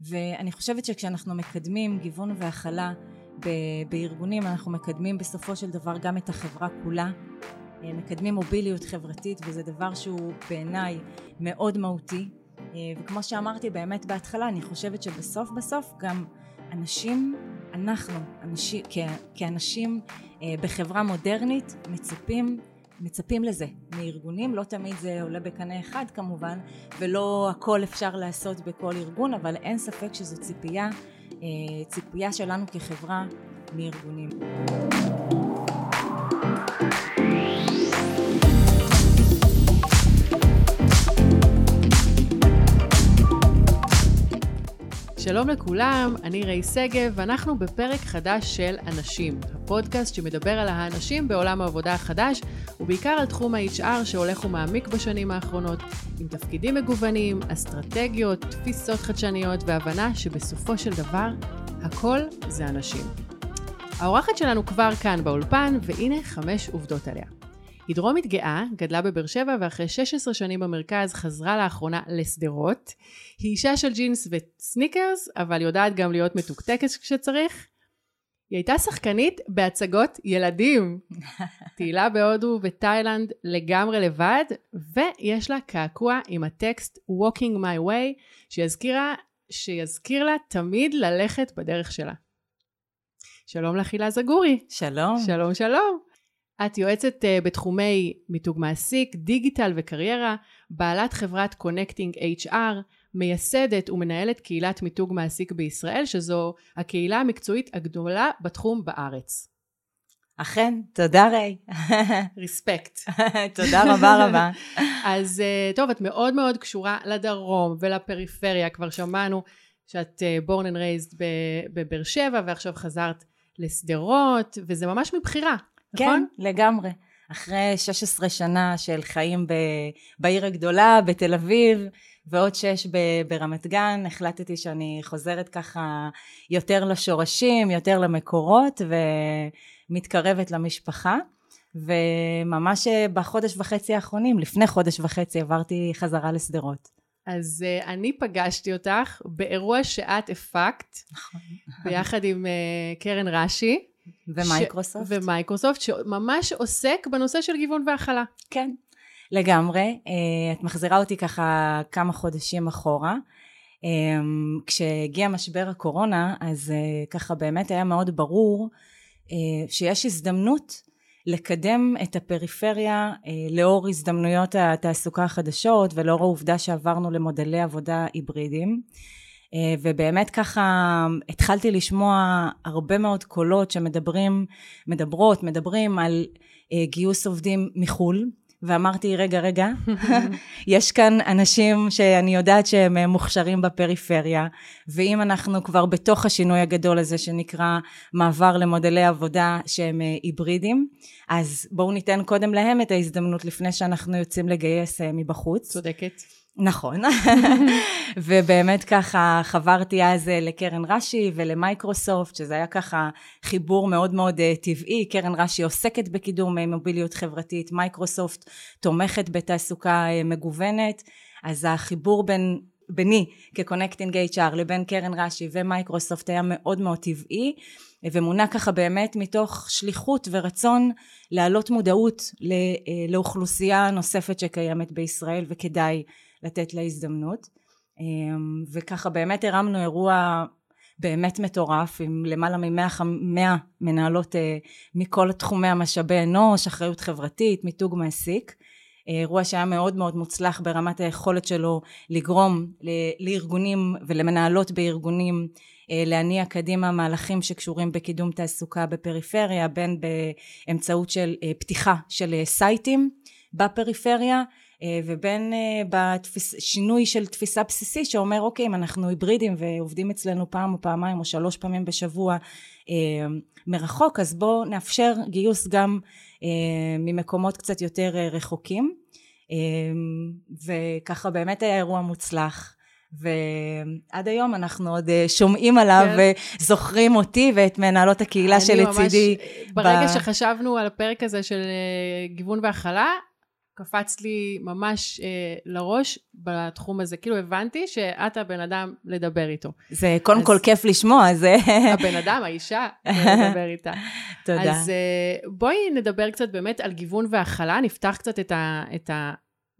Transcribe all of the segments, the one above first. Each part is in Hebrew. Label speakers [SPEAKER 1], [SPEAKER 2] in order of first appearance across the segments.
[SPEAKER 1] ואני חושבת שכשאנחנו מקדמים גיוון והכלה בארגונים אנחנו מקדמים בסופו של דבר גם את החברה כולה. מקדמים מוביליות חברתית וזה דבר שהוא בעיניי מאוד מהותי. וכמו שאמרתי באמת בהתחלה אני חושבת שבסוף בסוף גם אנשים אנחנו אנשים, כאנשים בחברה מודרנית מצפים מצפים לזה מארגונים, לא תמיד זה עולה בקנה אחד כמובן ולא הכל אפשר לעשות בכל ארגון אבל אין ספק שזו ציפייה, ציפייה שלנו כחברה מארגונים.
[SPEAKER 2] שלום לכולם, אני ריי שגב, ואנחנו בפרק חדש של אנשים, הפודקאסט שמדבר על האנשים בעולם העבודה החדש, ובעיקר על תחום ה-HR שהולך ומעמיק בשנים האחרונות, עם תפקידים מגוונים, אסטרטגיות, תפיסות חדשניות, והבנה שבסופו של דבר, הכל זה אנשים. האורחת שלנו כבר כאן באולפן, והנה חמש עובדות עליה. היא דרומית גאה, גדלה בבאר שבע ואחרי 16 שנים במרכז חזרה לאחרונה לשדרות. היא אישה של ג'ינס וסניקרס, אבל יודעת גם להיות מתוקתקת כשצריך. היא הייתה שחקנית בהצגות ילדים. טיילה בהודו ותאילנד לגמרי לבד, ויש לה קעקוע עם הטקסט Walking My Way, שיזכירה, שיזכיר לה תמיד ללכת בדרך שלה. שלום לך הילה זגורי.
[SPEAKER 1] שלום.
[SPEAKER 2] שלום שלום. את יועצת uh, בתחומי מיתוג מעסיק, דיגיטל וקריירה, בעלת חברת Connecting HR, מייסדת ומנהלת קהילת מיתוג מעסיק בישראל, שזו הקהילה המקצועית הגדולה בתחום בארץ.
[SPEAKER 1] אכן, תודה ריי.
[SPEAKER 2] respect.
[SPEAKER 1] תודה רבה רבה.
[SPEAKER 2] אז uh, טוב, את מאוד מאוד קשורה לדרום ולפריפריה, כבר שמענו שאת born and raised בבאר שבע ועכשיו חזרת לשדרות, וזה ממש מבחירה.
[SPEAKER 1] כן, נכון? לגמרי. אחרי 16 שנה של חיים ב, בעיר הגדולה, בתל אביב, ועוד שש ב, ברמת גן, החלטתי שאני חוזרת ככה יותר לשורשים, יותר למקורות, ומתקרבת למשפחה. וממש בחודש וחצי האחרונים, לפני חודש וחצי, עברתי חזרה לשדרות.
[SPEAKER 2] אז uh, אני פגשתי אותך באירוע שאת הפקת, נכון. ביחד עם uh, קרן רש"י.
[SPEAKER 1] ומייקרוסופט.
[SPEAKER 2] ש... ומייקרוסופט, שממש עוסק בנושא של גיוון והכלה.
[SPEAKER 1] כן, לגמרי. אה, את מחזירה אותי ככה כמה חודשים אחורה. אה, כשהגיע משבר הקורונה, אז אה, ככה באמת היה מאוד ברור שיש הזדמנות לקדם את הפריפריה לאור הזדמנויות התעסוקה החדשות ולאור העובדה שעברנו למודלי עבודה היברידיים. אה, ובאמת ככה התחלתי לשמוע הרבה מאוד קולות שמדברים, מדברות, מדברים על אה, גיוס עובדים מחו"ל ואמרתי רגע רגע יש כאן אנשים שאני יודעת שהם אה, מוכשרים בפריפריה ואם אנחנו כבר בתוך השינוי הגדול הזה שנקרא מעבר למודלי עבודה שהם היברידים אז בואו ניתן קודם להם את ההזדמנות לפני שאנחנו יוצאים לגייס מבחוץ.
[SPEAKER 2] צודקת.
[SPEAKER 1] נכון. ובאמת ככה חברתי אז אה, לקרן רש"י ולמייקרוסופט שזה היה ככה חיבור מאוד מאוד אה, טבעי. קרן רש"י עוסקת בקידום אה, מוביליות חברתית מייקרוסופט תומכת בתעסוקה מגוונת. אז החיבור בין ביני כ Connecting HR לבין קרן רש"י ומייקרוסופט היה מאוד מאוד טבעי ומונע ככה באמת מתוך שליחות ורצון להעלות מודעות לאוכלוסייה נוספת שקיימת בישראל וכדאי לתת לה הזדמנות. אמ, וככה באמת הרמנו אירוע באמת מטורף עם למעלה ממאה מנהלות אה, מכל תחומי המשאבי אנוש, אחריות חברתית, מיתוג מעסיק. אירוע שהיה מאוד מאוד מוצלח ברמת היכולת שלו לגרום לארגונים ולמנהלות בארגונים אה, להניע קדימה מהלכים שקשורים בקידום תעסוקה בפריפריה בין באמצעות של אה, פתיחה של סייטים בפריפריה אה, ובין אה, בשינוי של תפיסה בסיסית שאומר אוקיי אם אנחנו היברידים ועובדים אצלנו פעם או פעמיים או שלוש פעמים בשבוע אה, מרחוק אז בואו נאפשר גיוס גם ממקומות קצת יותר רחוקים וככה באמת היה אירוע מוצלח ועד היום אנחנו עוד שומעים עליו כן. וזוכרים אותי ואת מנהלות הקהילה שלצידי.
[SPEAKER 2] ברגע ב... שחשבנו על הפרק הזה של גיוון והכלה, קפץ לי ממש אה, לראש בתחום הזה. כאילו הבנתי שאת הבן אדם לדבר איתו.
[SPEAKER 1] זה קודם אז, כל כיף לשמוע, זה...
[SPEAKER 2] הבן אדם, האישה, לדבר איתה.
[SPEAKER 1] תודה.
[SPEAKER 2] אז אה, בואי נדבר קצת באמת על גיוון והכלה, נפתח קצת את, ה, את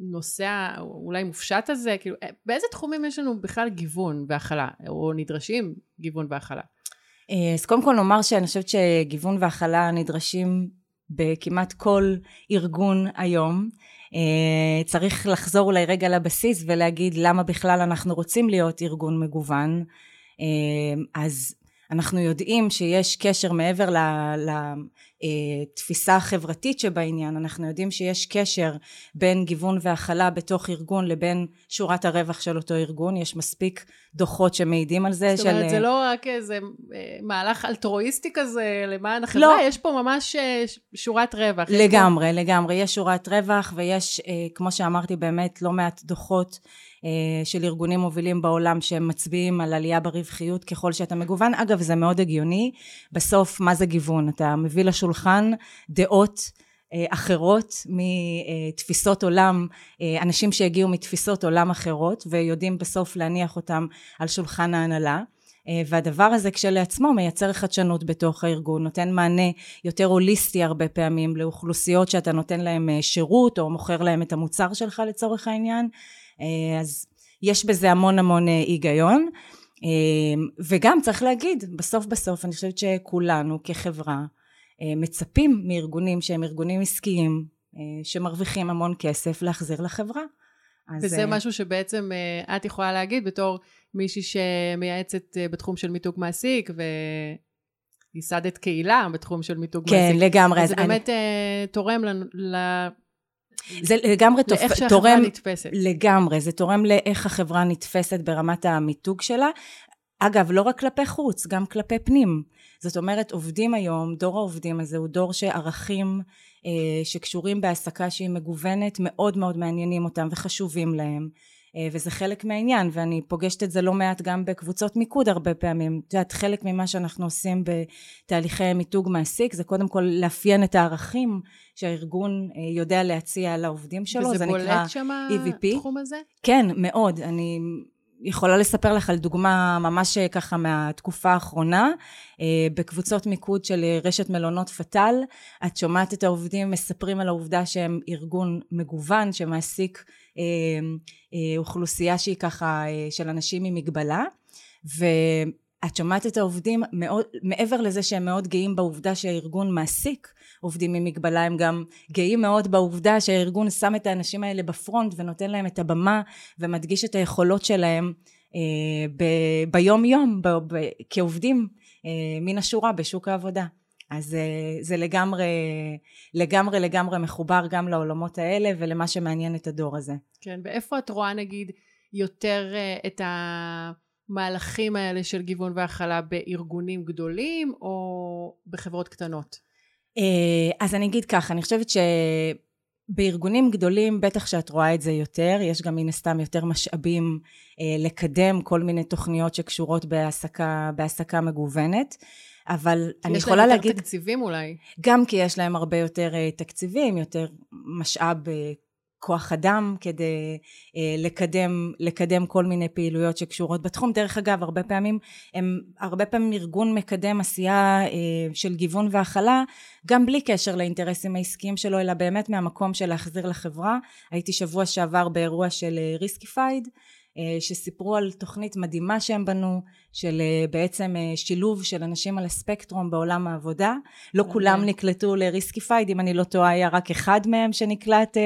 [SPEAKER 2] הנושא אולי מופשט הזה, כאילו, אה, באיזה תחומים יש לנו בכלל גיוון והכלה, או נדרשים גיוון והכלה?
[SPEAKER 1] אה, אז קודם כל נאמר שאני חושבת שגיוון והכלה נדרשים בכמעט כל ארגון היום. אה, צריך לחזור אולי רגע לבסיס ולהגיד למה בכלל אנחנו רוצים להיות ארגון מגוון. אה, אז אנחנו יודעים שיש קשר מעבר לתפיסה החברתית שבעניין, אנחנו יודעים שיש קשר בין גיוון והכלה בתוך ארגון לבין שורת הרווח של אותו ארגון, יש מספיק דוחות שמעידים על זה.
[SPEAKER 2] זאת אומרת, של... זה לא רק איזה אה, מהלך אלטרואיסטי כזה למען החברה, לא. יש פה ממש אה, שורת רווח.
[SPEAKER 1] לגמרי, פה... לגמרי, יש שורת רווח ויש, אה, כמו שאמרתי, באמת לא מעט דוחות. של ארגונים מובילים בעולם שהם מצביעים על עלייה ברווחיות ככל שאתה מגוון. אגב, זה מאוד הגיוני. בסוף, מה זה גיוון? אתה מביא לשולחן דעות אה, אחרות מתפיסות עולם, אה, אנשים שהגיעו מתפיסות עולם אחרות ויודעים בסוף להניח אותם על שולחן ההנהלה. אה, והדבר הזה כשלעצמו מייצר חדשנות בתוך הארגון, נותן מענה יותר הוליסטי הרבה פעמים לאוכלוסיות שאתה נותן להם שירות או מוכר להם את המוצר שלך לצורך העניין, אז יש בזה המון המון היגיון. וגם צריך להגיד, בסוף בסוף אני חושבת שכולנו כחברה מצפים מארגונים שהם ארגונים עסקיים אה, שמרוויחים המון כסף להחזיר לחברה.
[SPEAKER 2] וזה אז... אה, משהו שבעצם את יכולה להגיד בתור מישהי שמייעצת בתחום של מיתוג מעסיק וייסדת קהילה בתחום של מיתוג
[SPEAKER 1] כן,
[SPEAKER 2] מעסיק.
[SPEAKER 1] כן, לגמרי.
[SPEAKER 2] אז זה באמת אני... תורם ל... ל...
[SPEAKER 1] זה לגמרי
[SPEAKER 2] תופ... לאיך שהחברה תורם, נתפסת.
[SPEAKER 1] לגמרי, זה תורם לאיך החברה נתפסת ברמת המיתוג שלה. אגב, לא רק כלפי חוץ, גם כלפי פנים. זאת אומרת, עובדים היום, דור העובדים הזה הוא דור שערכים אה, שקשורים בהעסקה שהיא מגוונת מאוד מאוד מעניינים אותם וחשובים להם. אה, וזה חלק מהעניין ואני פוגשת את זה לא מעט גם בקבוצות מיקוד הרבה פעמים. את יודעת, חלק ממה שאנחנו עושים בתהליכי מיתוג מעסיק זה קודם כל לאפיין את הערכים שהארגון אה, יודע להציע לעובדים שלו.
[SPEAKER 2] וזה בולט שם התחום הזה?
[SPEAKER 1] כן, מאוד. אני יכולה לספר לך על דוגמה ממש אה, ככה מהתקופה האחרונה, אה, בקבוצות מיקוד של אה, רשת מלונות פתאל, את שומעת את העובדים מספרים על העובדה שהם ארגון מגוון שמעסיק אוכלוסייה שהיא ככה של אנשים עם מגבלה, ואת שומעת את העובדים מאוד, מעבר לזה שהם מאוד גאים בעובדה שהארגון מעסיק עובדים עם מגבלה, הם גם גאים מאוד בעובדה שהארגון שם את האנשים האלה בפרונט ונותן להם את הבמה ומדגיש את היכולות שלהם אה, ב- ביום יום ב- ב- כעובדים אה, מן השורה בשוק העבודה. אז אה, זה לגמרי, לגמרי לגמרי מחובר גם לעולמות האלה ולמה שמעניין את הדור הזה.
[SPEAKER 2] כן, ואיפה את רואה נגיד יותר אה, את המהלכים האלה של גיוון והכלה בארגונים גדולים או בחברות קטנות?
[SPEAKER 1] אה, אז אני אגיד ככה, אני חושבת שבארגונים גדולים בטח שאת רואה את זה יותר, יש גם מן הסתם יותר משאבים אה, לקדם כל מיני תוכניות שקשורות בהעסקה, בהעסקה מגוונת. אבל אני יכולה להגיד...
[SPEAKER 2] יש להם יותר תקציבים אולי.
[SPEAKER 1] גם כי יש להם הרבה יותר אה, תקציבים, יותר משאב כוח אדם כדי אה, לקדם, לקדם כל מיני פעילויות שקשורות בתחום. דרך אגב, הרבה פעמים הם, הרבה פעמים ארגון מקדם עשייה אה, של גיוון והכלה, גם בלי קשר לאינטרסים העסקיים שלו, אלא באמת מהמקום של להחזיר לחברה. הייתי שבוע שעבר באירוע של Riskified, אה, אה, שסיפרו על תוכנית מדהימה שהם בנו של אה, בעצם אה, שילוב של אנשים על הספקטרום בעולם העבודה. לא כולם נקלטו ל Riskified אם אני לא טועה היה רק אחד מהם שנקלט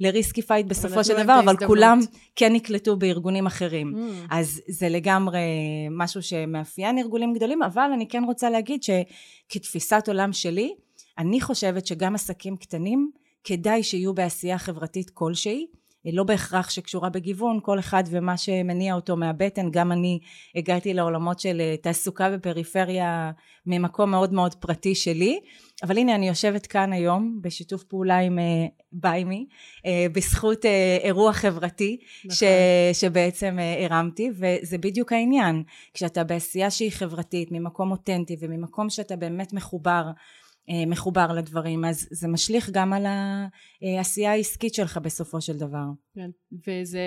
[SPEAKER 1] ל Riskified בסופו של דבר אבל כולם כן נקלטו בארגונים אחרים. Mm. אז זה לגמרי משהו שמאפיין ארגונים גדולים אבל אני כן רוצה להגיד שכתפיסת עולם שלי אני חושבת שגם עסקים קטנים כדאי שיהיו בעשייה חברתית כלשהי לא בהכרח שקשורה בגיוון, כל אחד ומה שמניע אותו מהבטן, גם אני הגעתי לעולמות של אה, תעסוקה בפריפריה ממקום מאוד מאוד פרטי שלי, אבל הנה אני יושבת כאן היום בשיתוף פעולה עם ביימי, uh, uh, בזכות אירוע חברתי נכון. ש, שבעצם הרמתי, וזה בדיוק העניין, כשאתה בעשייה שהיא חברתית, ממקום אותנטי וממקום שאתה באמת מחובר מחובר לדברים, אז זה משליך גם על העשייה העסקית שלך בסופו של דבר.
[SPEAKER 2] כן, וזה...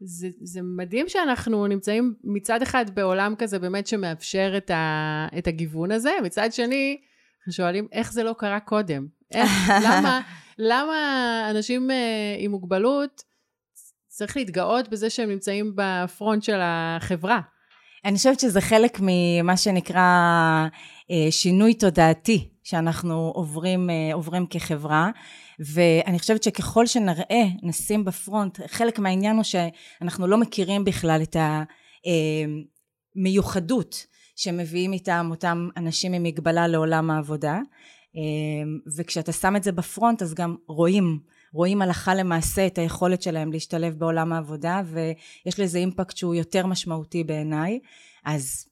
[SPEAKER 2] זה, זה מדהים שאנחנו נמצאים מצד אחד בעולם כזה באמת שמאפשר את, ה, את הגיוון הזה, מצד שני, אנחנו שואלים איך זה לא קרה קודם? איך, למה, למה אנשים אה, עם מוגבלות צריך להתגאות בזה שהם נמצאים בפרונט של החברה?
[SPEAKER 1] אני חושבת שזה חלק ממה שנקרא אה, שינוי תודעתי שאנחנו עוברים, אה, עוברים כחברה. ואני חושבת שככל שנראה, נשים בפרונט, חלק מהעניין הוא שאנחנו לא מכירים בכלל את המיוחדות שמביאים איתם אותם אנשים עם מגבלה לעולם העבודה. וכשאתה שם את זה בפרונט אז גם רואים, רואים הלכה למעשה את היכולת שלהם להשתלב בעולם העבודה ויש לזה אימפקט שהוא יותר משמעותי בעיניי. אז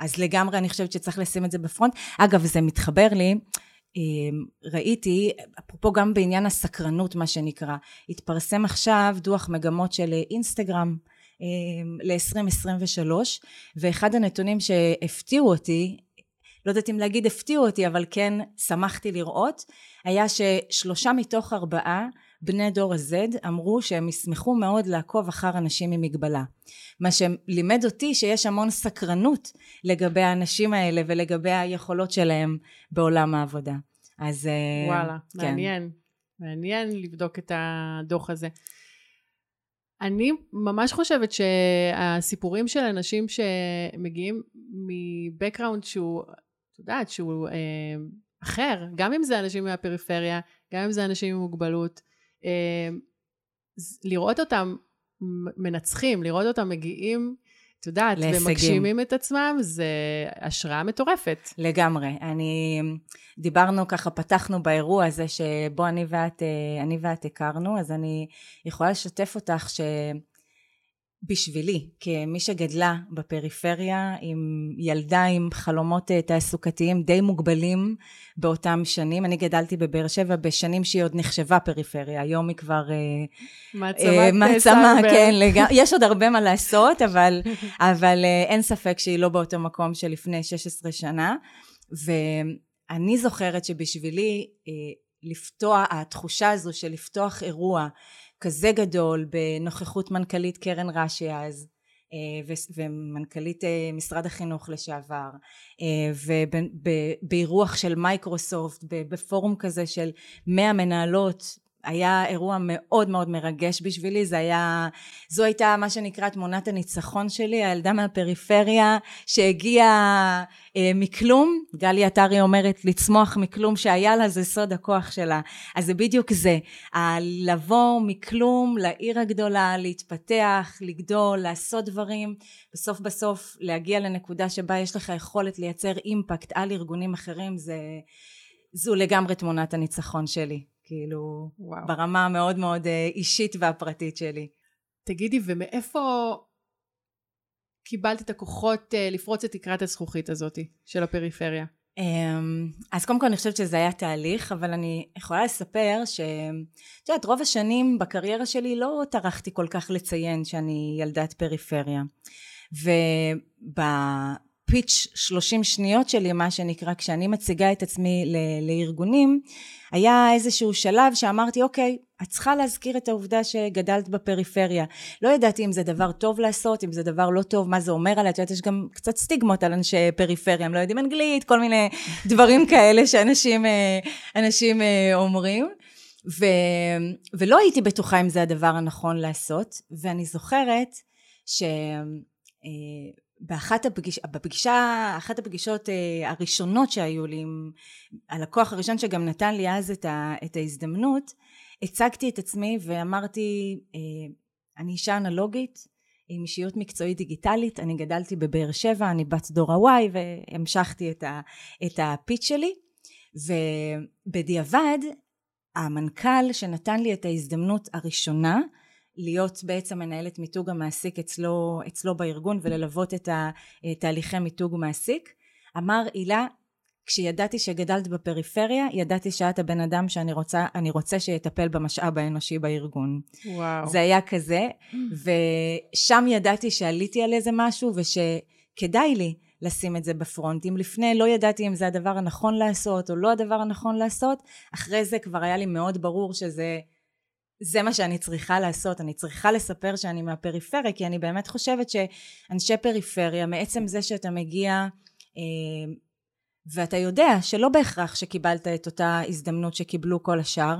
[SPEAKER 1] אז לגמרי אני חושבת שצריך לשים את זה בפרונט. אגב, זה מתחבר לי, אמ, ראיתי, אפרופו גם בעניין הסקרנות מה שנקרא, התפרסם עכשיו דוח מגמות של אינסטגרם אמ, ל-2023 ואחד הנתונים שהפתיעו אותי, לא יודעת אם להגיד הפתיעו אותי אבל כן שמחתי לראות, היה ששלושה מתוך ארבעה בני דור ה-Z אמרו שהם ישמחו מאוד לעקוב אחר אנשים עם מגבלה. מה שלימד אותי שיש המון סקרנות לגבי האנשים האלה ולגבי היכולות שלהם בעולם העבודה. אז
[SPEAKER 2] אה, וואלה, כן. מעניין. מעניין לבדוק את הדוח הזה. אני ממש חושבת שהסיפורים של אנשים שמגיעים מבקראונד שהוא, את יודעת, שהוא אה, אחר, גם אם זה אנשים מהפריפריה, גם אם זה אנשים עם מוגבלות, לראות אותם מנצחים, לראות אותם מגיעים, את יודעת, להישגים. ומגשימים את עצמם, זה השראה מטורפת.
[SPEAKER 1] לגמרי. אני, דיברנו ככה, פתחנו באירוע הזה שבו אני ואת, אה, אני ואת הכרנו, אז אני יכולה לשתף אותך ש... בשבילי, כמי שגדלה בפריפריה עם ילדה עם חלומות אה, תעסוקתיים די מוגבלים באותם שנים, אני גדלתי בבאר שבע בשנים שהיא עוד נחשבה פריפריה, היום היא כבר
[SPEAKER 2] אה, מעצמה,
[SPEAKER 1] כן, לג... יש עוד הרבה מה לעשות, אבל, אבל אה, אין ספק שהיא לא באותו מקום של לפני 16 שנה, ואני זוכרת שבשבילי לפתוח, התחושה הזו של לפתוח אירוע כזה גדול בנוכחות מנכ"לית קרן רש"י אז אה, ומנכ"לית אה, משרד החינוך לשעבר אה, ובאירוח של מייקרוסופט בפורום כזה של מאה מנהלות היה אירוע מאוד מאוד מרגש בשבילי, זה היה, זו הייתה מה שנקרא תמונת הניצחון שלי, הילדה מהפריפריה שהגיעה אה, מכלום, גלי עטרי אומרת לצמוח מכלום שהיה לה זה סוד הכוח שלה, אז זה בדיוק זה, לבוא מכלום לעיר הגדולה, להתפתח, לגדול, לעשות דברים, בסוף בסוף להגיע לנקודה שבה יש לך יכולת לייצר אימפקט על ארגונים אחרים, זה, זו לגמרי תמונת הניצחון שלי. כאילו, וואו. ברמה המאוד מאוד אה, אישית והפרטית שלי.
[SPEAKER 2] תגידי, ומאיפה קיבלת את הכוחות אה, לפרוץ את תקרת הזכוכית הזאת של הפריפריה?
[SPEAKER 1] אמ, אז קודם כל אני חושבת שזה היה תהליך, אבל אני יכולה לספר ש... את יודעת, רוב השנים בקריירה שלי לא טרחתי כל כך לציין שאני ילדת פריפריה. ובפיץ' 30 שניות שלי, מה שנקרא, כשאני מציגה את עצמי ל- לארגונים, היה איזשהו שלב שאמרתי אוקיי את צריכה להזכיר את העובדה שגדלת בפריפריה. לא ידעתי אם זה דבר טוב לעשות אם זה דבר לא טוב מה זה אומר עליה. את יודעת יש גם קצת סטיגמות על אנשי פריפריה הם לא יודעים אנגלית כל מיני דברים כאלה שאנשים אה, אנשים אה, אומרים. ו, ולא הייתי בטוחה אם זה הדבר הנכון לעשות ואני זוכרת ש... באחת הפגיש, בפגישה, אחת הפגישות אה, הראשונות שהיו לי עם הלקוח הראשון שגם נתן לי אז את, ה, את ההזדמנות, הצגתי את עצמי ואמרתי, אה, אני אישה אנלוגית עם אישיות מקצועית דיגיטלית, אני גדלתי בבאר שבע, אני בת דור ה-Y והמשכתי את, ה, את הפיץ שלי, ובדיעבד המנכ"ל שנתן לי את ההזדמנות הראשונה להיות בעצם מנהלת מיתוג המעסיק אצלו, אצלו בארגון וללוות את תהליכי מיתוג מעסיק אמר הילה כשידעתי שגדלת בפריפריה ידעתי שאת הבן אדם שאני רוצה, אני רוצה שיטפל במשאב האנושי בארגון.
[SPEAKER 2] וואו.
[SPEAKER 1] זה היה כזה ושם ידעתי שעליתי על איזה משהו ושכדאי לי לשים את זה בפרונט. אם לפני לא ידעתי אם זה הדבר הנכון לעשות או לא הדבר הנכון לעשות, אחרי זה כבר היה לי מאוד ברור שזה זה מה שאני צריכה לעשות, אני צריכה לספר שאני מהפריפריה, כי אני באמת חושבת שאנשי פריפריה, מעצם זה שאתה מגיע אה, ואתה יודע שלא בהכרח שקיבלת את אותה הזדמנות שקיבלו כל השאר,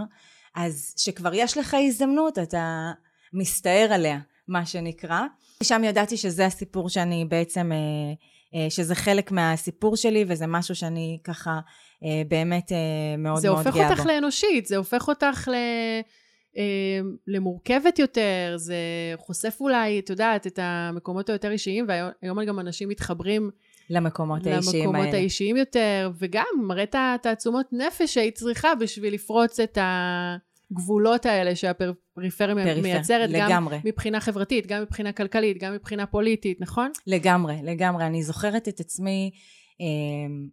[SPEAKER 1] אז שכבר יש לך הזדמנות, אתה מסתער עליה, מה שנקרא. שם ידעתי שזה הסיפור שאני בעצם, אה, אה, שזה חלק מהסיפור שלי, וזה משהו שאני ככה באמת מאוד מאוד גאה בו.
[SPEAKER 2] זה הופך אותך לאנושית, זה הופך אותך ל... למורכבת יותר, זה חושף אולי, את יודעת, את המקומות היותר אישיים, והיום גם אנשים מתחברים
[SPEAKER 1] למקומות האישיים
[SPEAKER 2] האלה. למקומות האישיים יותר, וגם מראה את התעצומות נפש שהיית צריכה בשביל לפרוץ את הגבולות האלה שהפריפריה מייצרת, לגמרי. גם מבחינה חברתית, גם מבחינה כלכלית, גם מבחינה פוליטית, נכון?
[SPEAKER 1] לגמרי, לגמרי. אני זוכרת את עצמי, אמ,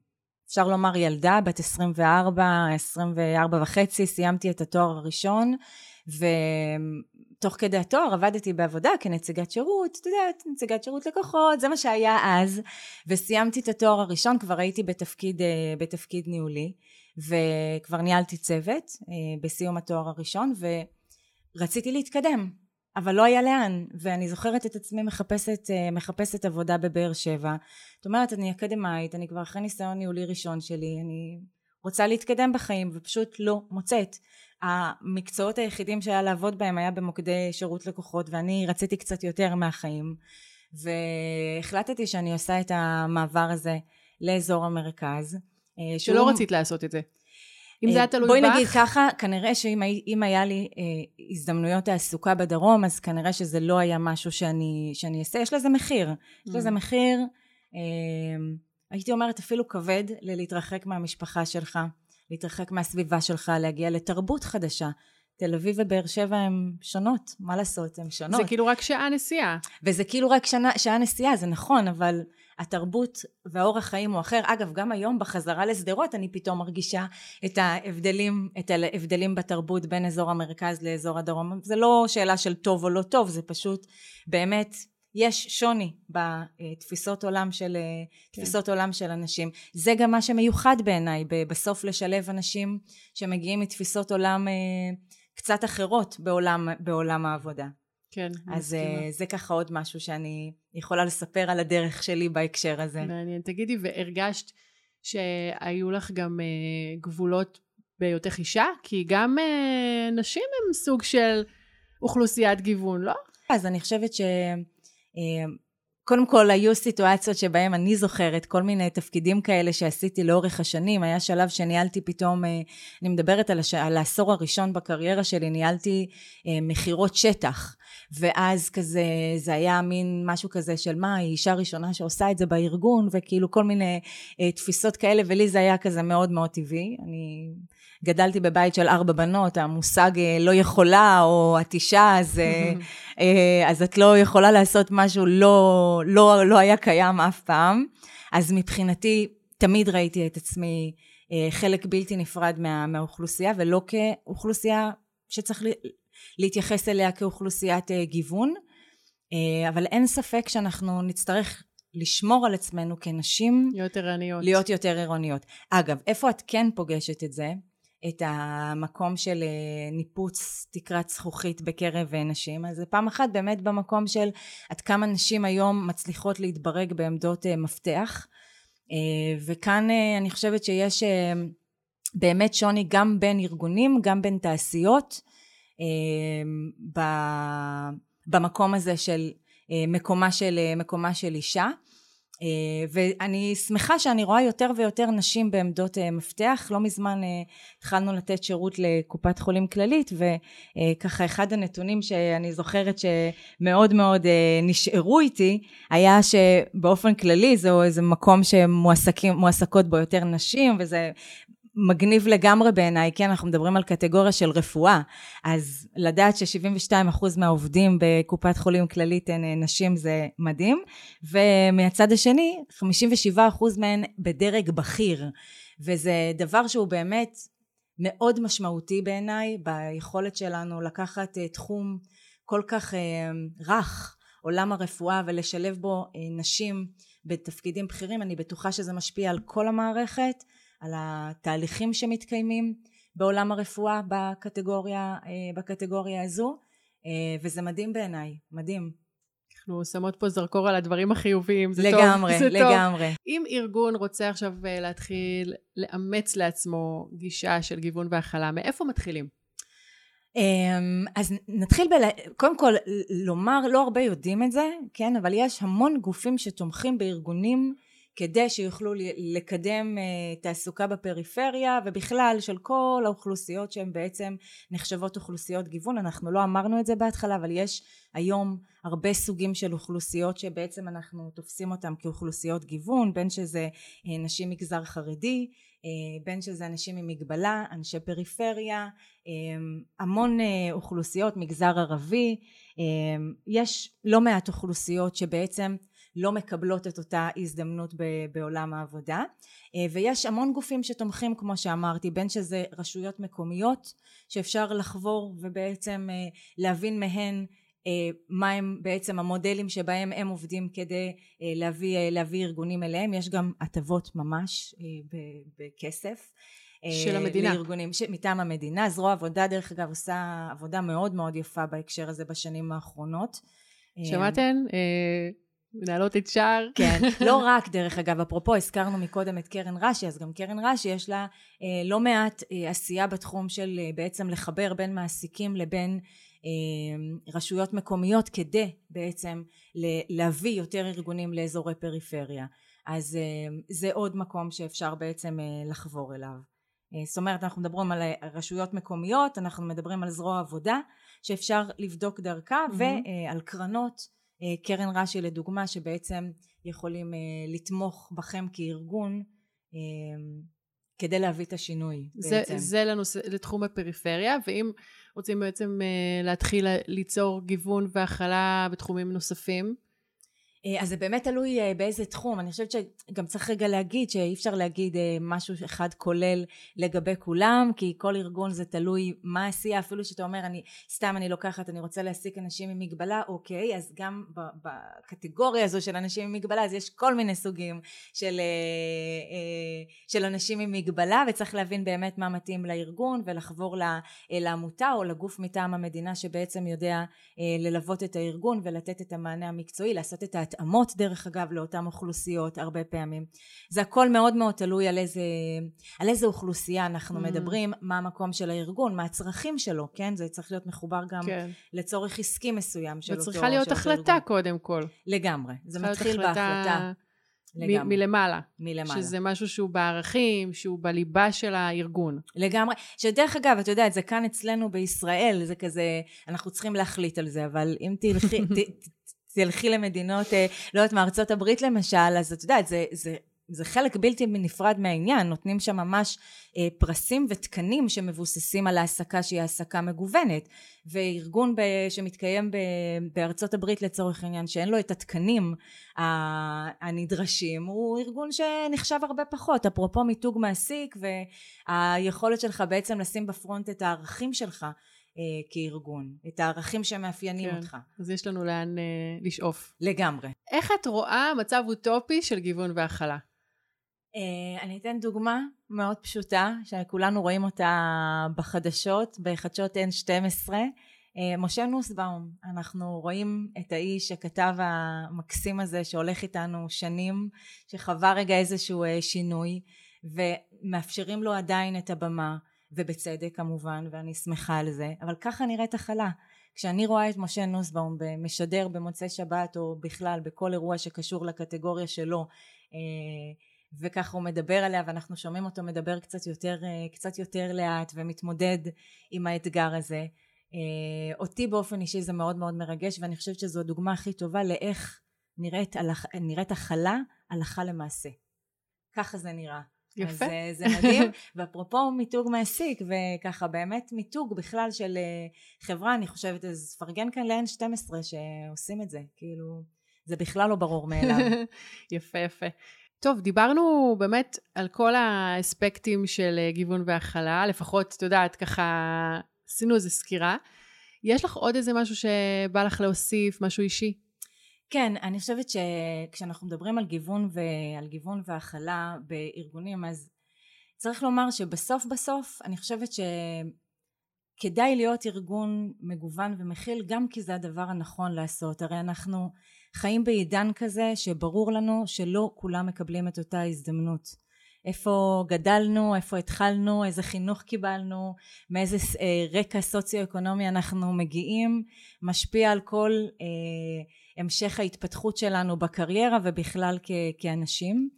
[SPEAKER 1] אפשר לומר ילדה, בת 24, 24 וחצי, סיימתי את התואר הראשון, ו... תוך כדי התואר עבדתי בעבודה כנציגת שירות, את יודעת, נציגת שירות לקוחות, זה מה שהיה אז, וסיימתי את התואר הראשון, כבר הייתי בתפקיד, אה, בתפקיד ניהולי, וכבר ניהלתי צוות אה, בסיום התואר הראשון, ורציתי להתקדם, אבל לא היה לאן, ואני זוכרת את עצמי מחפשת, אה, מחפשת עבודה בבאר שבע. זאת אומרת, אני אקדמאית, אני כבר אחרי ניסיון ניהולי ראשון שלי, אני רוצה להתקדם בחיים, ופשוט לא מוצאת. המקצועות היחידים שהיה לעבוד בהם היה במוקדי שירות לקוחות ואני רציתי קצת יותר מהחיים והחלטתי שאני עושה את המעבר הזה לאזור המרכז.
[SPEAKER 2] אה, שלא שהוא... רצית לעשות את זה. אם זה היה תלוי
[SPEAKER 1] בך... בואי נגיד ככה, כנראה שאם היה לי אה, הזדמנויות תעסוקה בדרום, אז כנראה שזה לא היה משהו שאני, שאני אעשה. יש לזה מחיר. Mm. יש לזה mm. מחיר, אה, הייתי אומרת אפילו כבד, ללהתרחק מהמשפחה שלך. להתרחק מהסביבה שלך, להגיע לתרבות חדשה. תל אביב ובאר שבע הן שונות, מה לעשות, הן שונות.
[SPEAKER 2] זה כאילו רק שעה נסיעה.
[SPEAKER 1] וזה כאילו רק שנה, שעה נסיעה, זה נכון, אבל התרבות והאורח חיים הוא אחר. אגב, גם היום בחזרה לשדרות אני פתאום מרגישה את ההבדלים, את ההבדלים בתרבות בין אזור המרכז לאזור הדרום. זה לא שאלה של טוב או לא טוב, זה פשוט באמת יש שוני בתפיסות עולם של, כן. תפיסות עולם של אנשים. זה גם מה שמיוחד בעיניי, בסוף לשלב אנשים שמגיעים מתפיסות עולם אה, קצת אחרות בעולם, בעולם העבודה.
[SPEAKER 2] כן,
[SPEAKER 1] אז מסכימה. אה, זה ככה עוד משהו שאני יכולה לספר על הדרך שלי בהקשר הזה.
[SPEAKER 2] מעניין. תגידי, והרגשת שהיו לך גם uh, גבולות בהיותך אישה? כי גם uh, נשים הם סוג של אוכלוסיית גיוון, לא?
[SPEAKER 1] אז אני חושבת ש... קודם כל היו סיטואציות שבהם אני זוכרת כל מיני תפקידים כאלה שעשיתי לאורך השנים, היה שלב שניהלתי פתאום, אה, אני מדברת על, הש... על העשור הראשון בקריירה שלי, ניהלתי אה, מכירות שטח, ואז כזה, זה היה מין משהו כזה של מה, היא אישה ראשונה שעושה את זה בארגון, וכאילו כל מיני אה, תפיסות כאלה, ולי זה היה כזה מאוד מאוד טבעי, אני גדלתי בבית של ארבע בנות, המושג אה, לא יכולה או את אישה, אז, אה, אה, אז את לא יכולה לעשות משהו לא, לא, לא היה קיים אף פעם. אז מבחינתי, תמיד ראיתי את עצמי חלק בלתי נפרד מה, מהאוכלוסייה, ולא כאוכלוסייה שצריך להתייחס אליה כאוכלוסיית גיוון. אבל אין ספק שאנחנו נצטרך לשמור על עצמנו כנשים.
[SPEAKER 2] להיות ערניות.
[SPEAKER 1] להיות יותר ערניות. אגב, איפה את כן פוגשת את זה? את המקום של אה, ניפוץ תקרת זכוכית בקרב אה, נשים. אז זה פעם אחת באמת במקום של עד כמה נשים היום מצליחות להתברג בעמדות אה, מפתח. וכאן אני חושבת שיש באמת שוני גם בין ארגונים גם בין תעשיות במקום הזה של מקומה של, מקומה של אישה ואני שמחה שאני רואה יותר ויותר נשים בעמדות אה, מפתח. לא מזמן אה, התחלנו לתת שירות לקופת חולים כללית, וככה אחד הנתונים שאני זוכרת שמאוד מאוד נשארו איתי, היה שבאופן כללי זהו איזה מקום שמועסקות בו יותר נשים, וזה מגניב לגמרי בעיניי, כן, אנחנו מדברים על קטגוריה של רפואה, אז לדעת ש-72% מהעובדים בקופת חולים כללית הן אה, נשים זה מדהים, ומהצד השני, 57% מהן בדרג בכיר, וזה דבר שהוא באמת מאוד משמעותי בעיניי, ביכולת שלנו לקחת אה, תחום כל כך אה, רך, עולם הרפואה ולשלב בו נשים בתפקידים בכירים, אני בטוחה שזה משפיע על כל המערכת, על התהליכים שמתקיימים בעולם הרפואה בקטגוריה, בקטגוריה הזו, וזה מדהים בעיניי, מדהים.
[SPEAKER 2] אנחנו שמות פה זרקור על הדברים החיוביים, זה
[SPEAKER 1] לגמרי,
[SPEAKER 2] טוב. זה
[SPEAKER 1] לגמרי.
[SPEAKER 2] טוב. אם ארגון רוצה עכשיו אה, להתחיל לאמץ לעצמו גישה של גיוון והכלה, מאיפה מתחילים?
[SPEAKER 1] אמ, אז נתחיל ב... קודם כל, לומר, לא הרבה יודעים את זה, כן? אבל יש המון גופים שתומכים בארגונים כדי שיוכלו לקדם אה, תעסוקה בפריפריה ובכלל של כל האוכלוסיות שהן בעצם נחשבות אוכלוסיות גיוון. אנחנו לא אמרנו את זה בהתחלה אבל יש היום הרבה סוגים של אוכלוסיות שבעצם אנחנו תופסים אותם כאוכלוסיות גיוון בין שזה אה, נשים מגזר חרדי אה, בין שזה אנשים עם מגבלה אנשי פריפריה המון אוכלוסיות מגזר ערבי. יש לא מעט אוכלוסיות שבעצם לא מקבלות את אותה הזדמנות בעולם העבודה אה, ויש המון גופים שתומכים כמו שאמרתי בין שזה רשויות מקומיות שאפשר לחבור ובעצם אה, להבין מהן אה, מה הם בעצם המודלים שבהם הם עובדים כדי להביא, להביא ארגונים אליהם יש גם הטבות ממש בכסף
[SPEAKER 2] של המדינה.
[SPEAKER 1] לארגונים, ש... מטעם המדינה. זרוע עבודה דרך אגב עושה עבודה מאוד מאוד יפה בהקשר הזה בשנים האחרונות.
[SPEAKER 2] שמעתן? מנהלות את שער.
[SPEAKER 1] כן, לא רק דרך אגב, אפרופו הזכרנו מקודם את קרן רש"י, אז גם קרן רש"י יש לה אה, לא מעט אה, עשייה בתחום של אה, בעצם לחבר בין מעסיקים לבין אה, רשויות מקומיות כדי בעצם ל- להביא יותר ארגונים לאזורי פריפריה. אז אה, זה עוד מקום שאפשר בעצם אה, לחבור אליו. אה, זאת אומרת אנחנו מדברים על אה, רשויות מקומיות, אנחנו מדברים על זרוע עבודה שאפשר לבדוק דרכה mm-hmm. ועל קרנות אה, קרן רש"י לדוגמה שבעצם יכולים אה, לתמוך בכם כארגון אה, כדי להביא את השינוי
[SPEAKER 2] זה, בעצם. זה לנושא, לתחום הפריפריה ואם רוצים בעצם להתחיל ליצור גיוון והכלה בתחומים נוספים
[SPEAKER 1] אה, אז זה באמת תלוי אה, באיזה תחום. אני חושבת שגם צריך רגע להגיד שאי אפשר להגיד אה, משהו אחד כולל לגבי כולם כי כל ארגון זה תלוי מה העשייה אפילו שאתה אומר אני סתם אני לוקחת אני רוצה להעסיק אנשים עם מגבלה אוקיי אז גם בקטגוריה הזו של אנשים עם מגבלה אז יש כל מיני סוגים של, של אנשים עם מגבלה וצריך להבין באמת מה מתאים לארגון ולחבור לעמותה או לגוף מטעם המדינה שבעצם יודע ללוות את הארגון ולתת את המענה המקצועי לעשות את התאמות דרך אגב לאותן אוכלוסיות הרבה פעמים זה הכל מאוד מאוד תלוי על איזה, על איזה אוכלוסייה אנחנו mm. מדברים מה המקום של הארגון מה הצרכים שלו כן זה צריך להיות מחובר גם כן. לצורך עסקי מסוים של אותו
[SPEAKER 2] וצריכה להיות החלטה ארגון. קודם כל
[SPEAKER 1] לגמרי זה מתחיל בהחלטה
[SPEAKER 2] מ- מלמעלה.
[SPEAKER 1] מלמעלה.
[SPEAKER 2] שזה משהו שהוא בערכים, שהוא בליבה של הארגון.
[SPEAKER 1] לגמרי. שדרך אגב, את יודעת, זה כאן אצלנו בישראל, זה כזה, אנחנו צריכים להחליט על זה, אבל אם תלכי, ת, תלכי למדינות, אה, לא יודעת, מארצות הברית למשל, אז את יודעת, זה, זה, זה חלק בלתי נפרד מהעניין, נותנים שם ממש אה, פרסים ותקנים שמבוססים על העסקה שהיא העסקה מגוונת, וארגון ב, שמתקיים ב, בארצות הברית לצורך העניין, שאין לו את התקנים הנדרשים, הוא ארגון שנחשב הרבה פחות, אפרופו מיתוג מעסיק והיכולת שלך בעצם לשים בפרונט את הערכים שלך. אה, כארגון, את הערכים שמאפיינים כן, אותך.
[SPEAKER 2] אז יש לנו לאן אה, לשאוף.
[SPEAKER 1] לגמרי.
[SPEAKER 2] איך את רואה מצב אוטופי של גיוון והכלה?
[SPEAKER 1] אה, אני אתן דוגמה מאוד פשוטה, שכולנו רואים אותה בחדשות, בחדשות N12. אה, משה נוסבאום, אנחנו רואים את האיש הכתב המקסים הזה שהולך איתנו שנים, שחווה רגע איזשהו אה, שינוי, ומאפשרים לו עדיין את הבמה. ובצדק כמובן ואני שמחה על זה אבל ככה נראית הכלה. כשאני רואה את משה נוסבאום משדר במוצאי שבת או בכלל בכל אירוע שקשור לקטגוריה שלו אה, וככה הוא מדבר עליה ואנחנו שומעים אותו מדבר קצת יותר, אה, קצת יותר לאט ומתמודד עם האתגר הזה אה, אותי באופן אישי זה מאוד מאוד מרגש ואני חושבת שזו הדוגמה הכי טובה לאיך נראית, נראית הכלה הלכה למעשה. ככה זה נראה
[SPEAKER 2] יפה.
[SPEAKER 1] אז אה, זה מדהים. ואפרופו מיתוג מעסיק, וככה באמת מיתוג בכלל של אה, חברה, אני חושבת, אז פרגן כאן ל-N12 שעושים את זה, כאילו, זה בכלל לא ברור מאליו.
[SPEAKER 2] יפה, יפה. טוב, דיברנו באמת על כל האספקטים של אה, גיוון והכלה, לפחות, את יודעת, ככה עשינו איזו סקירה. יש לך עוד איזה משהו שבא לך להוסיף, משהו אישי?
[SPEAKER 1] כן, אני חושבת שכשאנחנו מדברים על גיוון ועל גיוון והכלה בארגונים, אז צריך לומר שבסוף בסוף אני חושבת שכדאי להיות ארגון מגוון ומכיל גם כי זה הדבר הנכון לעשות. הרי אנחנו חיים בעידן כזה שברור לנו שלא כולם מקבלים את אותה הזדמנות. איפה גדלנו, איפה התחלנו, איזה חינוך קיבלנו, מאיזה אה, רקע סוציו-אקונומי אנחנו מגיעים, משפיע על כל אה, המשך ההתפתחות שלנו בקריירה ובכלל כ- כאנשים.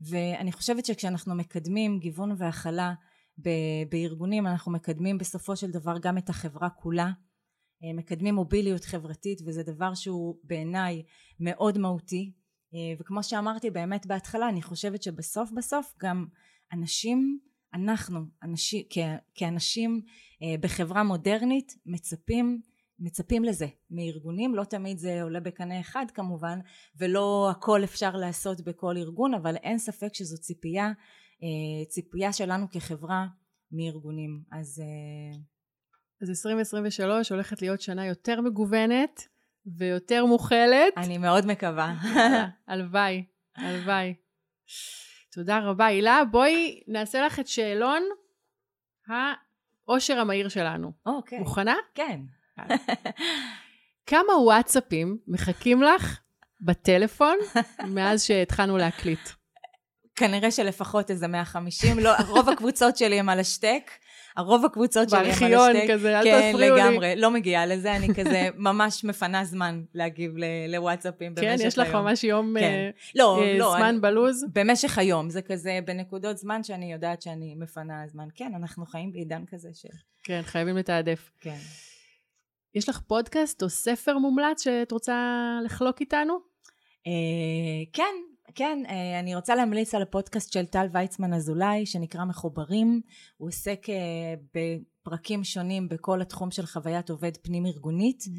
[SPEAKER 1] ואני חושבת שכשאנחנו מקדמים גיוון והכלה בארגונים, אנחנו מקדמים בסופו של דבר גם את החברה כולה. אה, מקדמים מוביליות חברתית וזה דבר שהוא בעיניי מאוד מהותי וכמו שאמרתי באמת בהתחלה אני חושבת שבסוף בסוף גם אנשים אנחנו אנשים, כאנשים אה, בחברה מודרנית מצפים מצפים לזה מארגונים. לא תמיד זה עולה בקנה אחד כמובן ולא הכל אפשר לעשות בכל ארגון אבל אין ספק שזו ציפייה אה, ציפייה שלנו כחברה מארגונים. אז
[SPEAKER 2] אז 2023 הולכת להיות שנה יותר מגוונת ויותר מוכלת.
[SPEAKER 1] אני מאוד מקווה.
[SPEAKER 2] הלוואי, הלוואי. תודה רבה. הילה, בואי נעשה לך את שאלון העושר המהיר שלנו.
[SPEAKER 1] אוקיי. Okay.
[SPEAKER 2] מוכנה?
[SPEAKER 1] כן.
[SPEAKER 2] כמה וואטסאפים מחכים לך בטלפון מאז שהתחלנו להקליט?
[SPEAKER 1] כנראה שלפחות איזה 150, לא, רוב הקבוצות שלי הם על השטק. הרוב הקבוצות שלי הם על השטק.
[SPEAKER 2] בארכיון כזה, אל
[SPEAKER 1] כן,
[SPEAKER 2] תפריעו לי.
[SPEAKER 1] כן, לגמרי, לא מגיעה לזה, אני כזה ממש מפנה זמן להגיב לוואטסאפים במשך
[SPEAKER 2] כן,
[SPEAKER 1] היום.
[SPEAKER 2] יש לך ממש יום
[SPEAKER 1] כן. לא,
[SPEAKER 2] אה,
[SPEAKER 1] לא,
[SPEAKER 2] זמן
[SPEAKER 1] אני,
[SPEAKER 2] בלוז?
[SPEAKER 1] במשך היום, זה כזה בנקודות זמן שאני יודעת שאני מפנה זמן. כן, אנחנו חיים בעידן כזה של...
[SPEAKER 2] כן, חייבים לתעדף.
[SPEAKER 1] כן.
[SPEAKER 2] יש לך פודקאסט או ספר מומלץ שאת רוצה לחלוק איתנו?
[SPEAKER 1] אה, כן, כן, אה, אני רוצה להמליץ על הפודקאסט של טל ויצמן אזולאי שנקרא מחוברים. הוא עוסק אה, בפרקים שונים בכל התחום של חוויית עובד פנים ארגונית. Mm.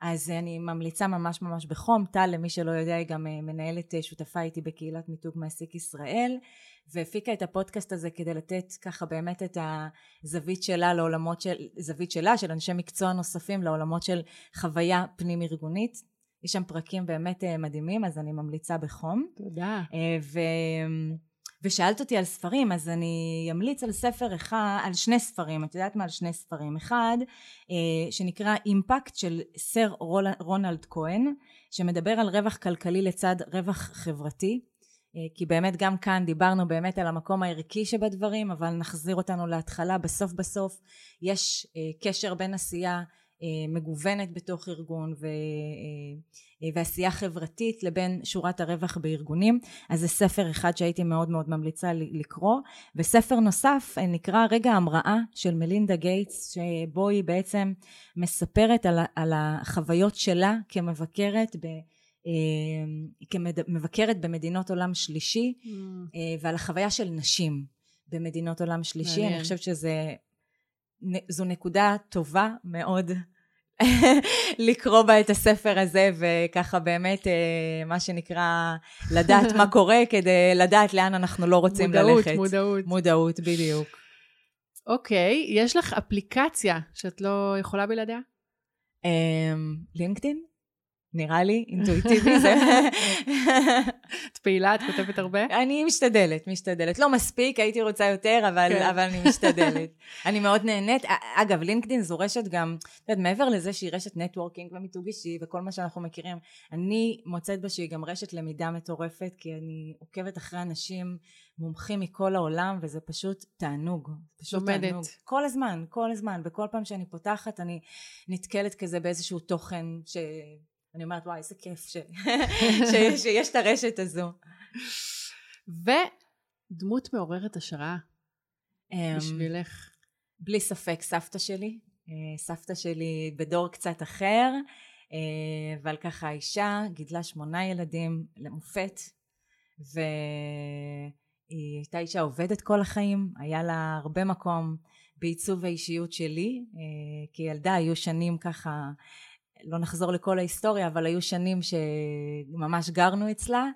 [SPEAKER 1] אז אני ממליצה ממש ממש בחום. טל, למי שלא יודע, היא גם מנהלת שותפה איתי בקהילת מיתוג מעסיק ישראל. והפיקה את הפודקאסט הזה כדי לתת ככה באמת את הזווית שלה לעולמות של, זווית שלה, של אנשי מקצוע נוספים לעולמות של חוויה פנים ארגונית. יש שם פרקים באמת מדהימים, אז אני ממליצה בחום.
[SPEAKER 2] תודה.
[SPEAKER 1] ו... ושאלת אותי על ספרים, אז אני אמליץ על ספר אחד, על שני ספרים, את יודעת מה? על שני ספרים. אחד, שנקרא אימפקט של סר רונלד כהן, שמדבר על רווח כלכלי לצד רווח חברתי. כי באמת גם כאן דיברנו באמת על המקום הערכי שבדברים, אבל נחזיר אותנו להתחלה, בסוף בסוף יש קשר בין עשייה מגוונת בתוך ארגון ו... ועשייה חברתית לבין שורת הרווח בארגונים אז זה ספר אחד שהייתי מאוד מאוד ממליצה לקרוא וספר נוסף נקרא רגע המראה של מלינדה גייטס שבו היא בעצם מספרת על, על החוויות שלה כמבקרת ב... כמבקרת במדינות עולם שלישי mm. ועל החוויה של נשים במדינות עולם שלישי מעניין. אני חושבת שזו נקודה טובה מאוד לקרוא בה את הספר הזה וככה באמת מה שנקרא לדעת מה קורה כדי לדעת לאן אנחנו לא רוצים
[SPEAKER 2] מודעות,
[SPEAKER 1] ללכת.
[SPEAKER 2] מודעות,
[SPEAKER 1] מודעות, בדיוק.
[SPEAKER 2] אוקיי, okay, יש לך אפליקציה שאת לא יכולה בלעדיה?
[SPEAKER 1] לינקדאין? נראה לי, אינטואיטיבי זה.
[SPEAKER 2] את פעילה? את כותבת הרבה?
[SPEAKER 1] אני משתדלת, משתדלת. לא מספיק, הייתי רוצה יותר, אבל, כן. אבל אני משתדלת. אני מאוד נהנית. אגב, לינקדאין זו רשת גם, את יודעת, מעבר לזה שהיא רשת נטוורקינג ומיתוג אישי וכל מה שאנחנו מכירים, אני מוצאת בה שהיא גם רשת למידה מטורפת, כי אני עוקבת אחרי אנשים מומחים מכל העולם, וזה פשוט תענוג. פשוט
[SPEAKER 2] לומדת.
[SPEAKER 1] תענוג. כל הזמן, כל הזמן. וכל פעם שאני פותחת, אני נתקלת כזה באיזשהו תוכן ש... אני אומרת וואי איזה כיף ש... ש... שיש את הרשת הזו.
[SPEAKER 2] ודמות מעוררת השראה בשבילך.
[SPEAKER 1] בלי ספק סבתא שלי, סבתא שלי בדור קצת אחר, אבל ככה אישה גידלה שמונה ילדים למופת והיא הייתה אישה עובדת כל החיים, היה לה הרבה מקום בעיצוב האישיות שלי, כילדה היו שנים ככה לא נחזור לכל ההיסטוריה, אבל היו שנים שממש גרנו אצלה,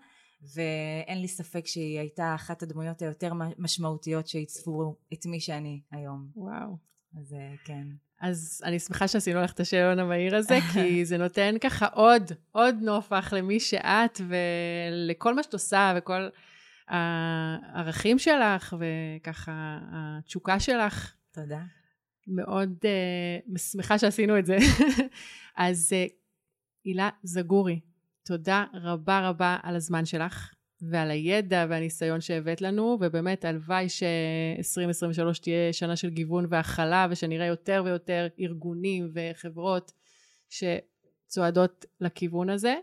[SPEAKER 1] ואין לי ספק שהיא הייתה אחת הדמויות היותר משמעותיות שעיצבו את מי שאני היום.
[SPEAKER 2] וואו.
[SPEAKER 1] אז כן.
[SPEAKER 2] אז אני שמחה שעשינו לך את השאלון המהיר הזה, כי זה נותן ככה עוד, עוד נופח למי שאת ולכל מה שאת עושה וכל הערכים שלך וככה התשוקה שלך.
[SPEAKER 1] תודה.
[SPEAKER 2] מאוד uh, שמחה שעשינו את זה. אז uh, הילה זגורי, תודה רבה רבה על הזמן שלך. ועל הידע והניסיון שהבאת לנו, ובאמת הלוואי ש-2023 תהיה שנה של גיוון והכלה, ושנראה יותר ויותר ארגונים וחברות שצועדות לכיוון הזה.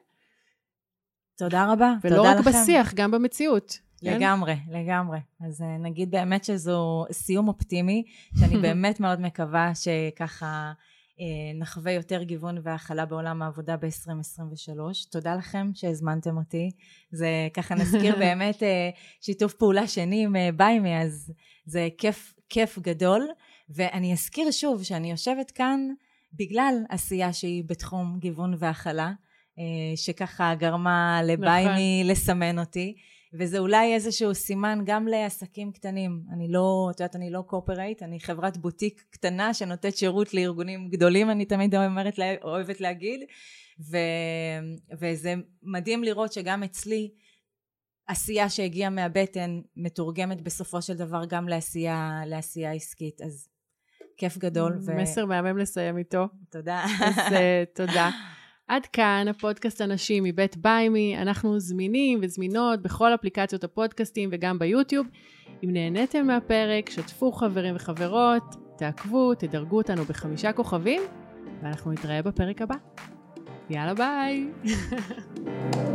[SPEAKER 1] תודה רבה,
[SPEAKER 2] תודה לכם. ולא רק בשיח, גם במציאות.
[SPEAKER 1] כן? לגמרי, לגמרי. אז אה, נגיד באמת שזו סיום אופטימי, שאני באמת מאוד מקווה שככה אה, נחווה יותר גיוון והכלה בעולם העבודה ב-2023. תודה לכם שהזמנתם אותי. זה ככה נזכיר באמת אה, שיתוף פעולה שני עם ביימי, אז זה כיף, כיף גדול. ואני אזכיר שוב שאני יושבת כאן בגלל עשייה שהיא בתחום גיוון והכלה, שככה גרמה לביימי נכון. לסמן אותי. וזה אולי איזשהו סימן גם לעסקים קטנים. אני לא, את יודעת, אני לא קורפרייט, אני חברת בוטיק קטנה שנותנת שירות לארגונים גדולים, אני תמיד אומרת, אוהבת להגיד, ו, וזה מדהים לראות שגם אצלי, עשייה שהגיעה מהבטן מתורגמת בסופו של דבר גם לעשייה, לעשייה עסקית. אז כיף גדול.
[SPEAKER 2] מסר ו... מהמם לסיים איתו.
[SPEAKER 1] תודה.
[SPEAKER 2] אז uh, תודה. עד כאן הפודקאסט הנשים מבית ביימי, אנחנו זמינים וזמינות בכל אפליקציות הפודקאסטים וגם ביוטיוב. אם נהניתם מהפרק, שתפו חברים וחברות, תעקבו, תדרגו אותנו בחמישה כוכבים, ואנחנו נתראה בפרק הבא. יאללה ביי!